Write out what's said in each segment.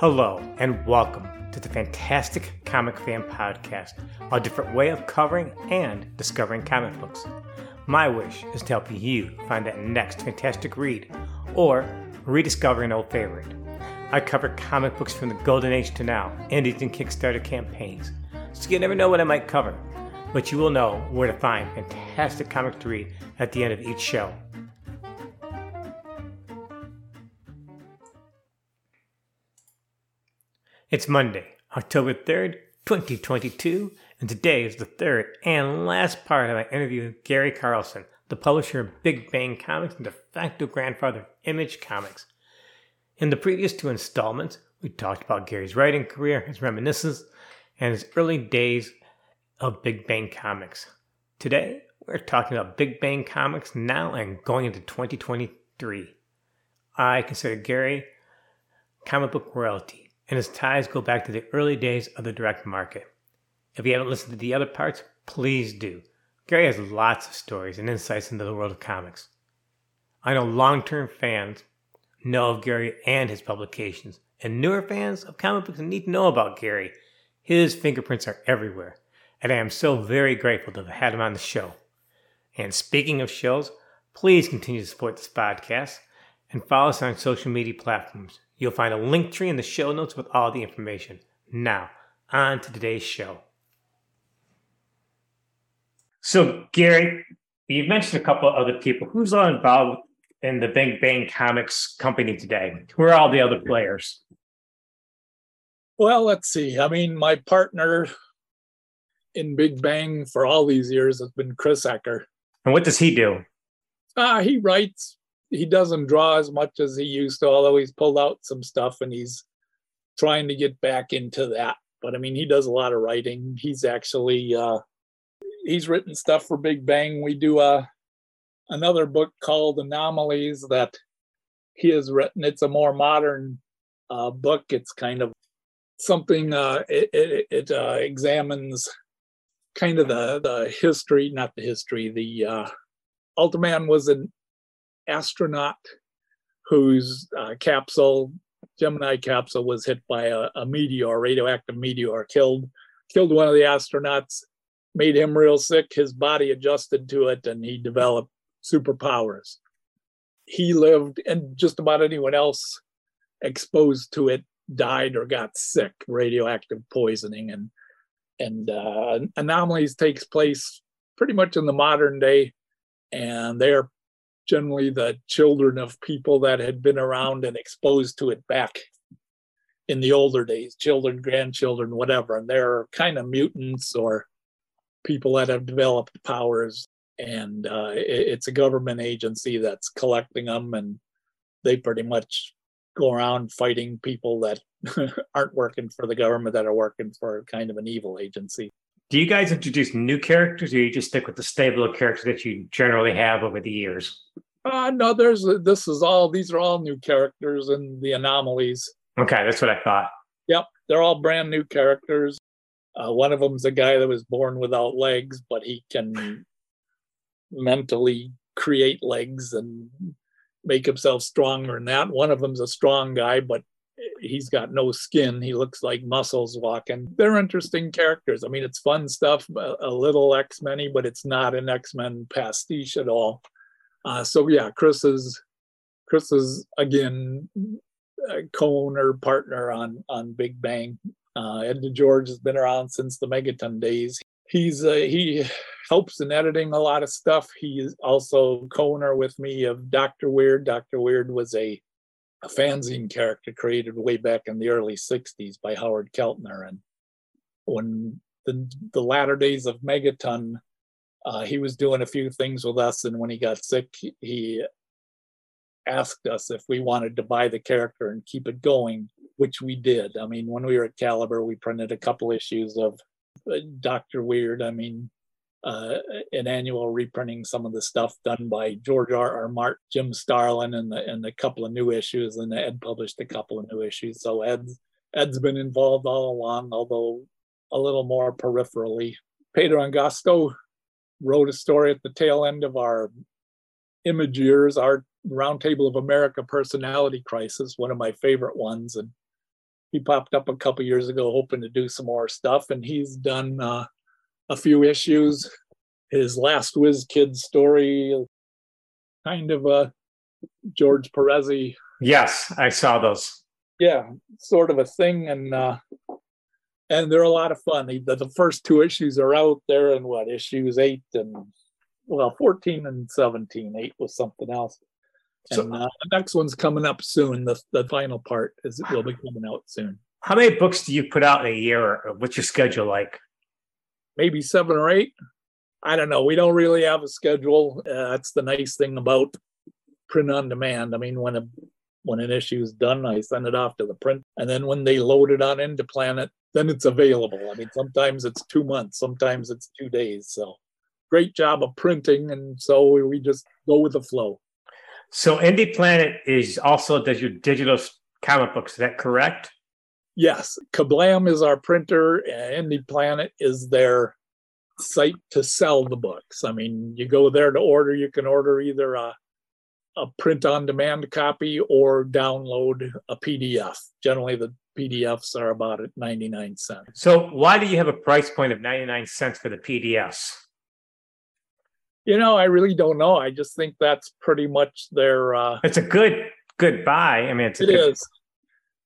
Hello, and welcome to the Fantastic Comic Fan Podcast, a different way of covering and discovering comic books. My wish is to help you find that next fantastic read or rediscover an old favorite. I cover comic books from the golden age to now, and Kickstarter campaigns, so you never know what I might cover, but you will know where to find fantastic comics to read at the end of each show. It's Monday, October 3rd, 2022, and today is the third and last part of my interview with Gary Carlson, the publisher of Big Bang Comics and de facto grandfather of Image Comics. In the previous two installments, we talked about Gary's writing career, his reminiscences, and his early days of Big Bang Comics. Today, we're talking about Big Bang Comics now and going into 2023. I consider Gary comic book royalty and his ties go back to the early days of the direct market. If you haven't listened to the other parts, please do. Gary has lots of stories and insights into the world of comics. I know long term fans know of Gary and his publications, and newer fans of comic books need to know about Gary. His fingerprints are everywhere, and I am so very grateful to have had him on the show. And speaking of shows, please continue to support this podcast and follow us on social media platforms. You'll find a link tree in the show notes with all the information. Now, on to today's show. So, Gary, you've mentioned a couple of other people. Who's all involved in the Big Bang Comics company today? Who are all the other players? Well, let's see. I mean, my partner in Big Bang for all these years has been Chris Ecker. And what does he do? Uh, he writes he doesn't draw as much as he used to, although he's pulled out some stuff and he's trying to get back into that. But I mean, he does a lot of writing. He's actually uh, he's written stuff for Big Bang. We do a uh, another book called Anomalies that he has written. It's a more modern uh, book. It's kind of something uh, it, it, it uh, examines kind of the the history, not the history. The uh, Ultiman was an astronaut whose uh, capsule, Gemini capsule, was hit by a, a meteor, radioactive meteor, killed killed one of the astronauts, made him real sick. His body adjusted to it, and he developed superpowers. He lived, and just about anyone else exposed to it died or got sick, radioactive poisoning, and and uh, anomalies takes place pretty much in the modern day, and they're generally the children of people that had been around and exposed to it back in the older days, children, grandchildren, whatever. And they're kind of mutants or people that have developed powers. And uh, it, it's a government agency that's collecting them, and they pretty much go around fighting people that aren't working for the government, that are working for kind of an evil agency. Do you guys introduce new characters, or you just stick with the stable of characters that you generally have over the years? Uh, no, there's this is all these are all new characters and the anomalies. Okay, that's what I thought. Yep, they're all brand new characters. Uh, one of them's a guy that was born without legs, but he can mentally create legs and make himself stronger than that. One of them's a strong guy, but he's got no skin. He looks like muscles walking. They're interesting characters. I mean, it's fun stuff, a, little X Men, but it's not an X Men pastiche at all. Uh, so yeah, Chris is Chris is again a co-owner partner on on Big Bang. Uh, Ed DeGeorge has been around since the Megaton days. He's uh, he helps in editing a lot of stuff. He's also co-owner with me of Doctor Weird. Doctor Weird was a a fanzine character created way back in the early 60s by Howard Keltner. And when the, the latter days of Megaton, uh, he was doing a few things with us. And when he got sick, he asked us if we wanted to buy the character and keep it going, which we did. I mean, when we were at Caliber, we printed a couple issues of uh, Dr. Weird. I mean, uh, an annual reprinting some of the stuff done by George R. R. Martin, Jim Starlin, and the and a couple of new issues, and Ed published a couple of new issues. So Ed's Ed's been involved all along, although a little more peripherally. Pedro Angosto wrote a story at the tail end of our image years, our Roundtable of America personality crisis, one of my favorite ones, and he popped up a couple years ago hoping to do some more stuff, and he's done uh, a few issues. His last Whiz Kid story, kind of a George Perezi. Yes, I saw those. Yeah, sort of a thing, and uh, and they're a lot of fun. The, the first two issues are out there, and what issues eight and well, fourteen and seventeen. Eight was something else. So- And uh, the next one's coming up soon. The the final part is will be coming out soon. How many books do you put out in a year? Or what's your schedule like? Maybe seven or eight. I don't know. We don't really have a schedule. Uh, that's the nice thing about print on demand. I mean, when a when an issue is done, I send it off to the print, and then when they load it on into Planet, then it's available. I mean, sometimes it's two months, sometimes it's two days. So, great job of printing, and so we, just go with the flow. So Indie Planet is also does your digital comic books. Is that correct? Yes, Kablam is our printer, and Indie Planet is their site to sell the books. I mean, you go there to order, you can order either a, a print on demand copy or download a PDF. Generally, the PDFs are about at 99 cents. So why do you have a price point of 99 cents for the PDFs? You know, I really don't know. I just think that's pretty much their. Uh, It's a good good buy. I mean, it's a It good, is.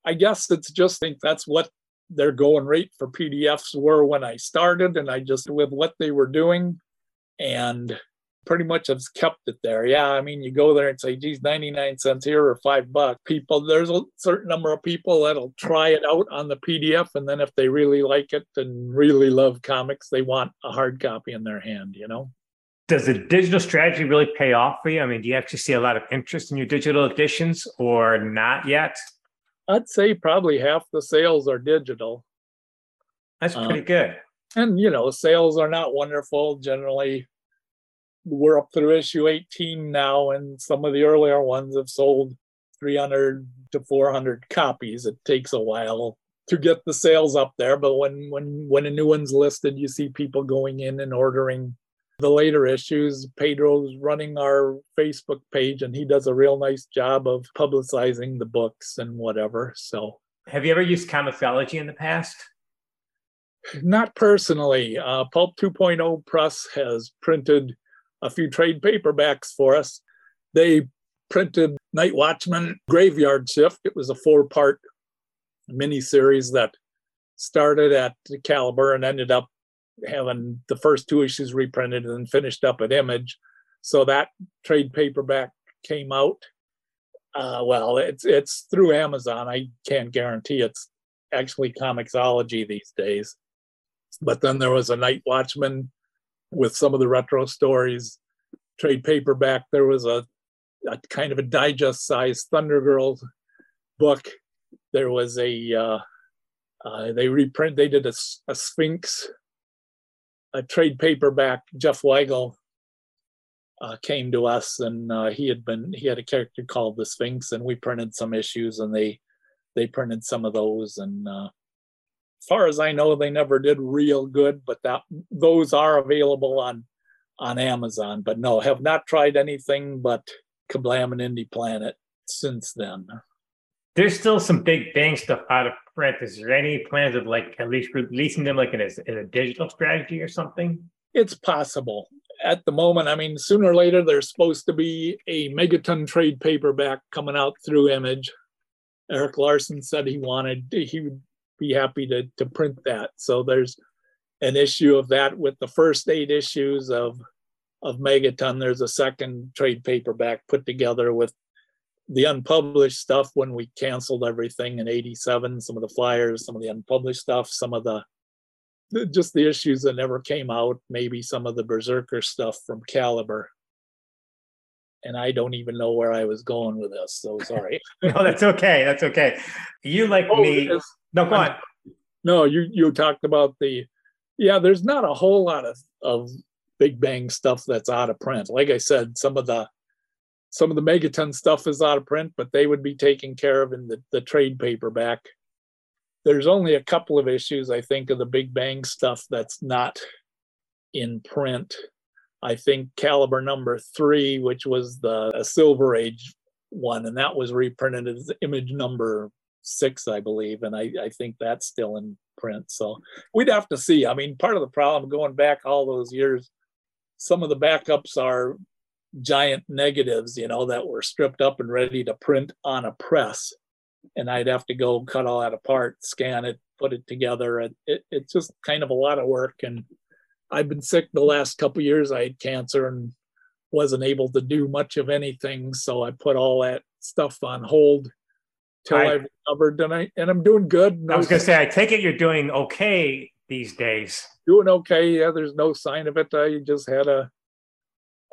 I guess it's just think that's what their going rate for PDFs were when I started, and I just with what they were doing, and pretty much have kept it there. Yeah, I mean, you go there and say, "Geez, ninety nine cents here or five bucks." People, there's a certain number of people that'll try it out on the PDF, and then if they really like it and really love comics, they want a hard copy in their hand. You know. Does the digital strategy really pay off for you? I mean, do you actually see a lot of interest in your digital editions or not yet? I'd say probably half the sales are digital. That's Um, pretty good. and you know sales are not wonderful generally we're up through issue 18 now and some of the earlier ones have sold 300 to 400 copies it takes a while to get the sales up there but when when when a new one's listed you see people going in and ordering the later issues pedro's running our facebook page and he does a real nice job of publicizing the books and whatever so Have you ever used Comixology in the past? Not personally. Uh, Pulp 2.0 Press has printed a few trade paperbacks for us. They printed Night Watchman Graveyard Shift. It was a four part miniseries that started at Caliber and ended up having the first two issues reprinted and finished up at Image. So that trade paperback came out. Uh, well, it's it's through Amazon. I can't guarantee it's actually Comixology these days but then there was a night watchman with some of the retro stories trade paperback there was a, a kind of a digest size thunder girl book there was a uh, uh, they reprint they did a sphinx a trade paperback jeff weigel uh, came to us and uh, he had been he had a character called the sphinx and we printed some issues and they they printed some of those and uh, as far as I know, they never did real good, but that those are available on on Amazon. But no, have not tried anything but Kablam and Indie Planet since then. There's still some big bang stuff out of print. Is there any plans of like at least releasing them like in a, in a digital strategy or something? It's possible. At the moment, I mean, sooner or later, there's supposed to be a megaton trade paperback coming out through Image. Erik Larsen said he wanted, he would be happy to, to print that. So there's an issue of that with the first eight issues of of Megaton. There's a second trade paperback put together with the unpublished stuff when we canceled everything in 87, some of the flyers, some of the unpublished stuff, some of the just the issues that never came out, maybe some of the Berserker stuff from Caliber. And I don't even know where I was going with this, so sorry. No, that's okay. That's okay. You like Oh, me? No, go on. No, you you talked about the yeah, there's not a whole lot of of Big Bang stuff that's out of print. Like I said, some of the some of the megaton stuff is out of print, but they would be taken care of in the, the trade paperback. There's only a couple of issues, I think, of the Big Bang stuff that's not in print. I think caliber number three, which was the Silver Age one, and that was reprinted as image number six, I believe, and I, I think that's still in print. So we'd have to see. I mean, part of the problem going back all those years, some of the backups are giant negatives, you know, that were stripped up and ready to print on a press. And I'd have to go cut all that apart, scan it, put it together. It, it, it's just kind of a lot of work. And I've been sick the last couple years. I had cancer and wasn't able to do much of anything. So I put all that stuff on hold till I, have recovered and I and I'm doing good. I was gonna say I take it you're doing okay these days. Doing okay, yeah. There's no sign of it. I just had a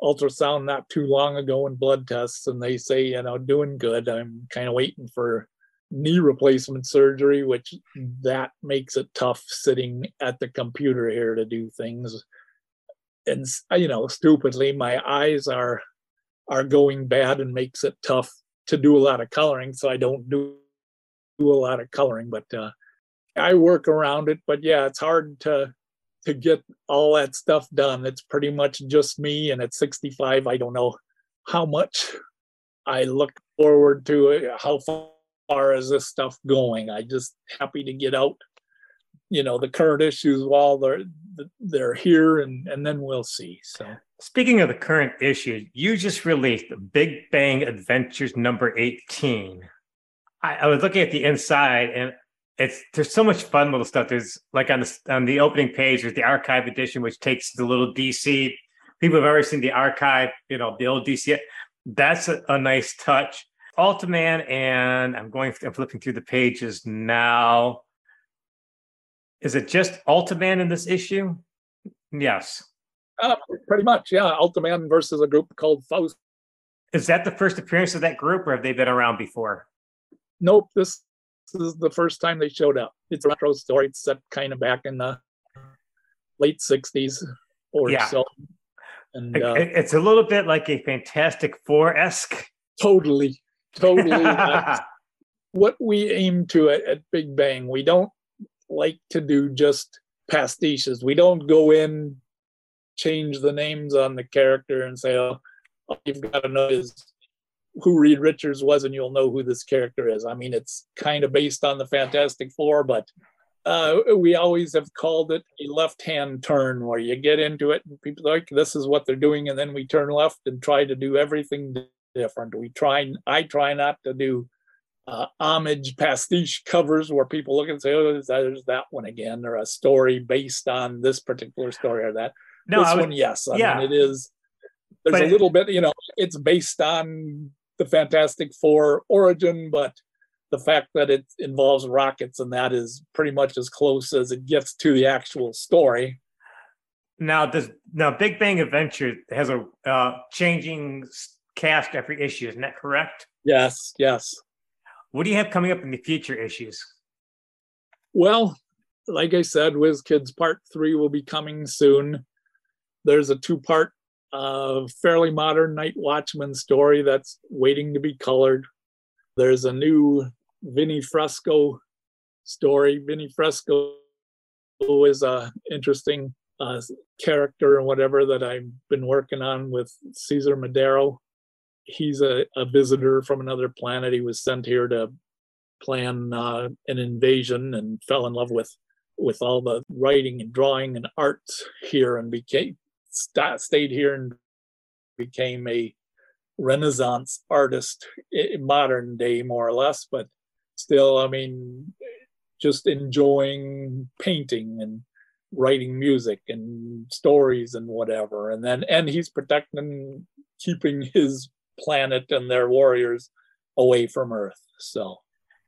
ultrasound not too long ago and blood tests, and they say, you know, doing good. I'm kind of waiting for knee replacement surgery, which that makes it tough sitting at the computer here to do things. And you know, stupidly, my eyes are are going bad and makes it tough to do a lot of coloring. So I don't do do a lot of coloring, but uh, I work around it. But yeah, it's hard to to get all that stuff done. It's pretty much just me, and at 65, I don't know how much I look forward to it. How far is this stuff going? I just happy to get out, you know, the current issues while they're they're here, and and then we'll see. So. Speaking of the current issues, you just released Big Bang Adventures number 18. I, I was looking at the inside and it's there's so much fun little stuff. There's like on the on the opening page, there's the archive edition, which takes the little DC. People have ever seen the archive, you know, the old DC. That's a, a nice touch. Ultiman, and I'm going. I'm flipping through the pages now. Is it just Ultiman in this issue? Yes. Uh, pretty much, yeah. Ultiman versus a group called Faust. Is that the first appearance of that group, or have they been around before? Nope. This this is the first time they showed up. It's a retro story. It's set kind of back in the late 60s or yeah. so. And uh, it's a little bit like a Fantastic Four esque. Totally. Totally. what we aim to at, at Big Bang. We don't like to do just pastiches. We don't go in, change the names on the character and say, oh, all you've got to know is who Reed Richards was, and you'll know who this character is. I mean, it's kind of based on the Fantastic Four, but uh, we always have called it a left-hand turn, where you get into it and people like this is what they're doing, and then we turn left and try to do everything different. We try, I try not to do uh, homage pastiche covers where people look and say, "Oh, there's that one again," or a story based on this particular story or that. No, this was, one, yes, I yeah. mean it is. There's but, a little bit, you know, it's based on the Fantastic Four origin, but the fact that it involves rockets and that is pretty much as close as it gets to the actual story. Now, does now Big Bang Adventure has a uh, changing cast every issue, isn't that correct? Yes, yes. What do you have coming up in the future issues? Well, like I said, Whiz Kids Part Three will be coming soon. There's a two-part a fairly modern Night Watchman story that's waiting to be colored. There's a new Vinnie Fresco story. Vinnie Fresco is a interesting uh, character and whatever that I've been working on with Cesar Madero. He's a, a visitor from another planet. He was sent here to plan uh, an invasion and fell in love with with all the writing and drawing and art here and became st- stayed here and became a Renaissance artist, modern day more or less, but still, I mean, just enjoying painting and writing music and stories and whatever. And then, and he's protecting, keeping his planet and their warriors away from Earth. So,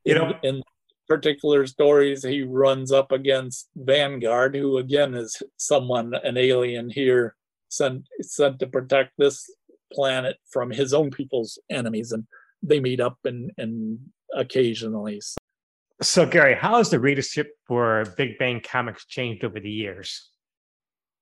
you know, in, in particular stories, he runs up against Vanguard, who again is someone, an alien here, sent sent to protect this planet from his own people's enemies, and they meet up and and occasionally. So, Gary, how has the readership for Big Bang comics changed over the years?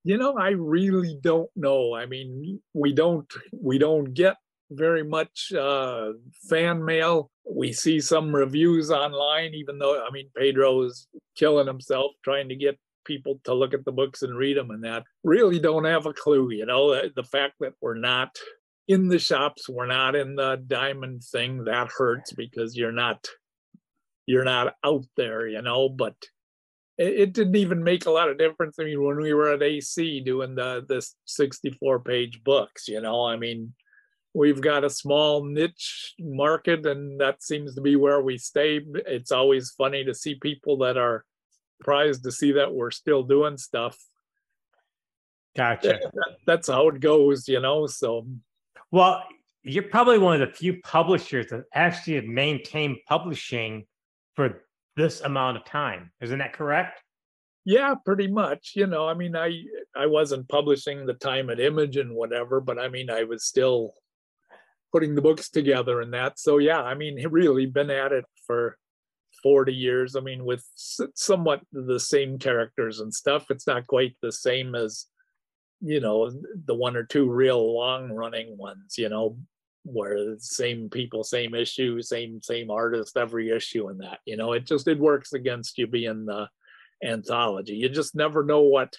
You know, I really don't know. I mean, we don't we don't get very much uh, fan mail. We see some reviews online, even though I mean Pedro is killing himself trying to get people to look at the books and read them, and that really don't have a clue. You know, the fact that we're not in the shops, we're not in the diamond thing, that hurts because you're not you're not out there, you know, but it, it, didn't even make a lot of difference. I mean, when we were at AC doing the this 64 page books, you know, I mean, we've got a small niche market and that seems to be where we stay. It's always funny to see people that are surprised to see that we're still doing stuff. Gotcha. That, that's how it goes, you know. So well, you're probably one of the few publishers that actually have maintained publishing for this amount of time. Isn't that correct? Yeah, pretty much. You know, I mean, I I wasn't publishing the time at Image and whatever, but I mean, I was still putting the books together and that. So yeah, I mean, really been at it for 40 years. I mean, with somewhat the same characters and stuff. It's not quite the same as, you know, the one or two real long running ones, you know, where the same people, same issue, same same artist every issue and that. You know, it just it works against you being the anthology. You just never know what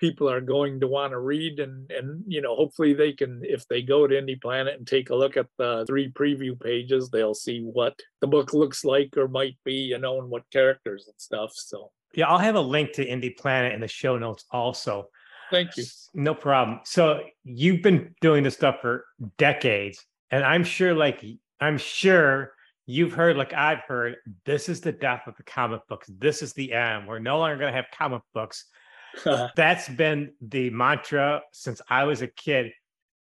people are going to want to read and and you know hopefully they can if they go to indie planet and take a look at the three preview pages they'll see what the book looks like or might be you know and what characters and stuff so yeah i'll have a link to indie planet in the show notes also Thank you. No problem. So you've been doing this stuff for decades, and I'm sure, like I'm sure you've heard, like I've heard, this is the death of the comic books. This is the end. We're no longer going to have comic books. That's been the mantra since I was a kid.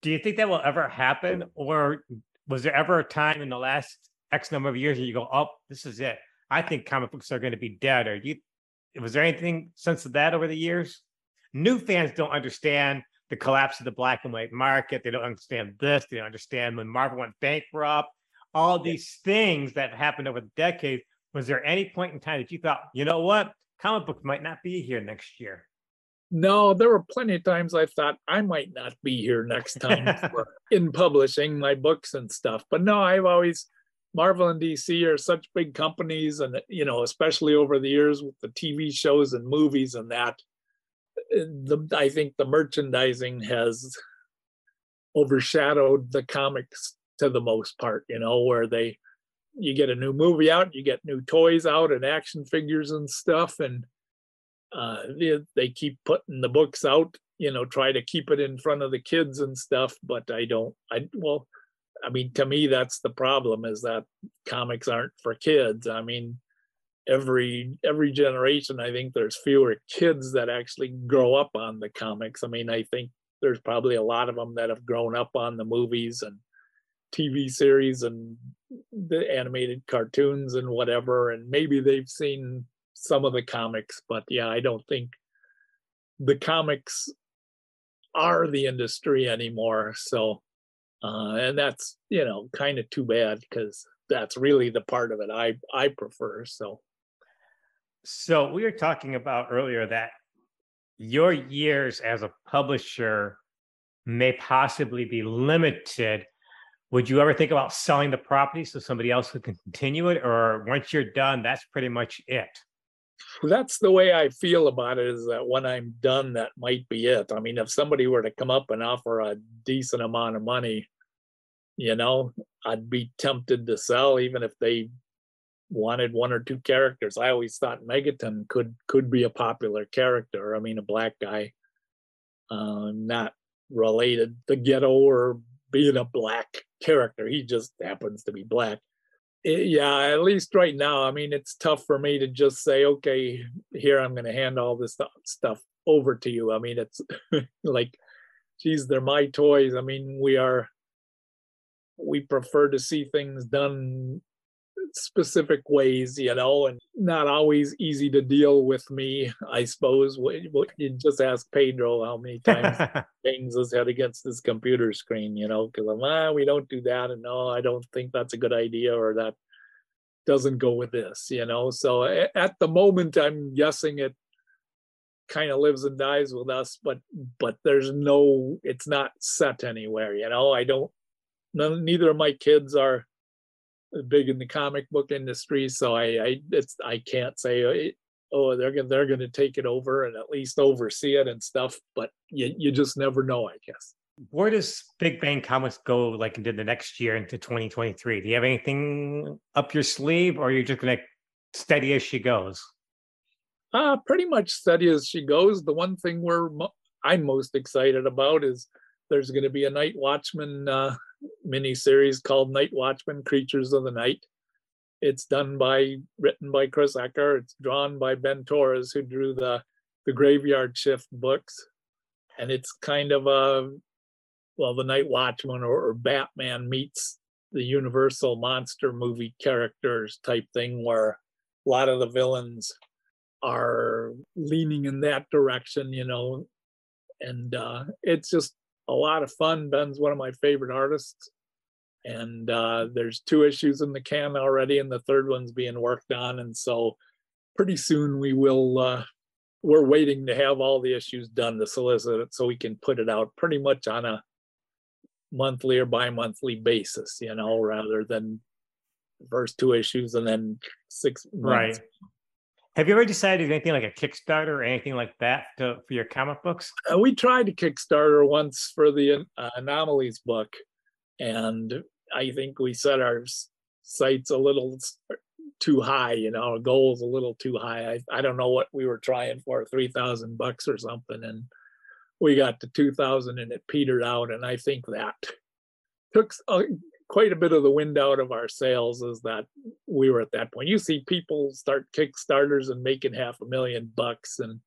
Do you think that will ever happen, or was there ever a time in the last X number of years that you go, "Oh, this is it"? I think comic books are going to be dead. Or you, was there anything since that over the years? New fans don't understand the collapse of the black and white market. They don't understand this. They don't understand when Marvel went bankrupt. All these things that happened over the decades. Was there any point in time that you thought, you know what, comic books might not be here next year? No, there were plenty of times I thought I might not be here next time in publishing my books and stuff. But no, I've always Marvel and DC are such big companies, and you know, especially over the years with the TV shows and movies and that, eh, the I think the merchandising has overshadowed the comics to the most part, you know, where they you get a new movie out, you get new toys out and action figures and stuff, and uh, they, they keep putting the books out, you know, try to keep it in front of the kids and stuff. But I don't, I well, I mean, to me, that's the problem is that comics aren't for kids. I mean, every every generation i think there's fewer kids that actually grow up on the comics i mean i think there's probably a lot of them that have grown up on the movies and tv series and the animated cartoons and whatever and maybe they've seen some of the comics but yeah i don't think the comics are the industry anymore so uh, and that's you know kind of too bad because that's really the part of it i i prefer so so we were talking about earlier that your years as a publisher may possibly be limited. Would you ever think about selling the property so somebody else could continue it? Or once you're done, that's pretty much it? That's the way I feel about it is that when I'm done, that might be it. I mean, if somebody were to come up and offer a decent amount of money, you know, I'd be tempted to sell even if they wanted one or two characters. I always thought Megaton could could be a popular character. I mean, a black guy, uh, not related to Ghetto or being a black character. He just happens to be black. It, eh, yeah, at least right now. I mean, it's tough for me to just say, okay, here I'm going to hand all this stuff over to you. I mean, it's like, geez, they're my toys. I mean, we are we prefer to see things done specific ways, you know, and not always easy to deal with me, I suppose. You just ask Pedro how many times bangs his head against his computer screen, you know, because I'm, ah, we don't do that. And no, I don't think that's a good idea or that doesn't go with this, you know. So at the moment, I'm guessing it kind of lives and dies with us, but but there's no, it's not set anywhere, you know. I don't, none, neither of my kids are big in the comic book industry, so I I it's I can't say oh, oh they're gonna they're gonna take it over and at least oversee it and stuff, but you you just never know, I guess. Where does Big Bang Comics go like into the next year into 2023? Do you have anything up your sleeve or are you just gonna steady as she goes? Uh, pretty much steady as she goes. The one thing we're mo- I'm most excited about is there's going to be a Night Watchman uh, mini series called Night Watchman: Creatures of the Night. It's done by written by Chris Ecker. It's drawn by Ben Torres, who drew the the Graveyard Shift books, and it's kind of a well, the Night Watchman or, or Batman meets the Universal monster movie characters type thing, where a lot of the villains are leaning in that direction, you know, and uh, it's just a lot of fun. Ben's one of my favorite artists, and uh, there's two issues in the can already, and the third one's being worked on, and so pretty soon we will. Uh, we're waiting to have all the issues done to solicit it so we can put it out pretty much on a monthly or bi-monthly basis, you know, rather than first two issues and then six months. Right. Have you ever decided anything like a Kickstarter or anything like that to, for your comic books? Uh, we tried Kickstarter once for the uh, Anomalies book, and I think we set our sights a little too high. You know, our goal goals a little too high. I, I don't know what we were trying for, three thousand bucks or something, and we got to two thousand, and it petered out. And I think that took uh, quite a bit of the wind out of our sails. Is that we were at that point. You see people start Kickstarters and making half a million bucks, and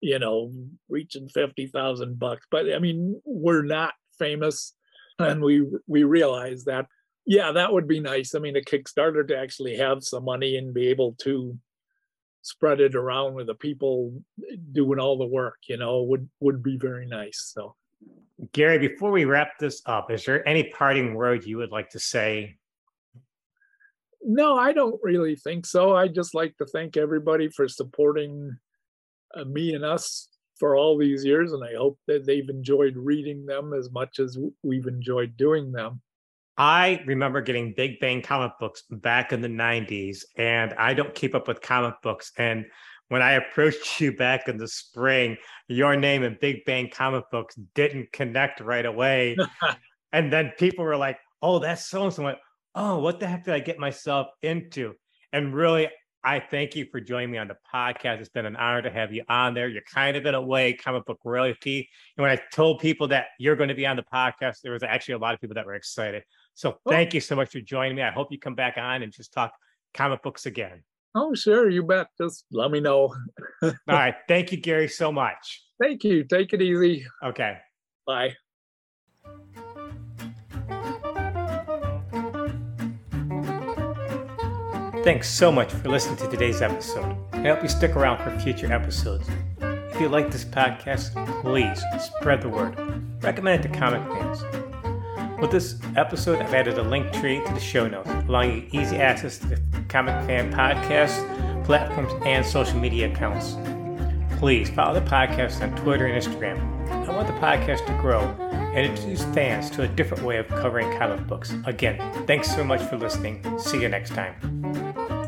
you know, reaching 50,000 bucks. But I mean, we're not famous and we we realize that yeah, that would be nice. I mean, a Kickstarter to actually have some money and be able to spread it around with the people doing all the work, you know, would would be very nice. So Gary, before we wrap this up, is there any parting word you would like to say? no, I don't really think so. I just like to thank everybody for supporting uh, me and us for all these years, and I hope that they've enjoyed reading them as much as we've enjoyed doing them. I remember getting Big Bang comic books back in the 90s, and I don't keep up with comic books. And when I approached you back in the spring, your name and Big Bang comic books didn't connect right away. and then people were like, oh, that's so and so. Went, oh, what the heck did I get myself into? And really, I thank you for joining me on the podcast. It's been an honor to have you on there. You're kind of in a way comic book royalty. And when I told people that you're going to be on the podcast, there was actually a lot of people that were excited. So Oh. thank you so much for joining me. I hope you come back on and just talk comic books again. Oh, sure, you bet. Just let me know. All right. Thank you, Gary, so much. Thank you. Take it easy. Okay. Bye. Thanks so much for listening to today's episode. I hope you stick around for future episodes. If you like this podcast, please spread the word. Recommend it to comic fans. With this episode, I've added a link tree to the show notes, allowing you easy access to the Comic Fan podcast, platforms, and social media accounts. Please follow the podcast on Twitter and Instagram. I want the podcast to grow and introduce fans to a different way of covering comic books. Again, thanks so much for listening. See you next time.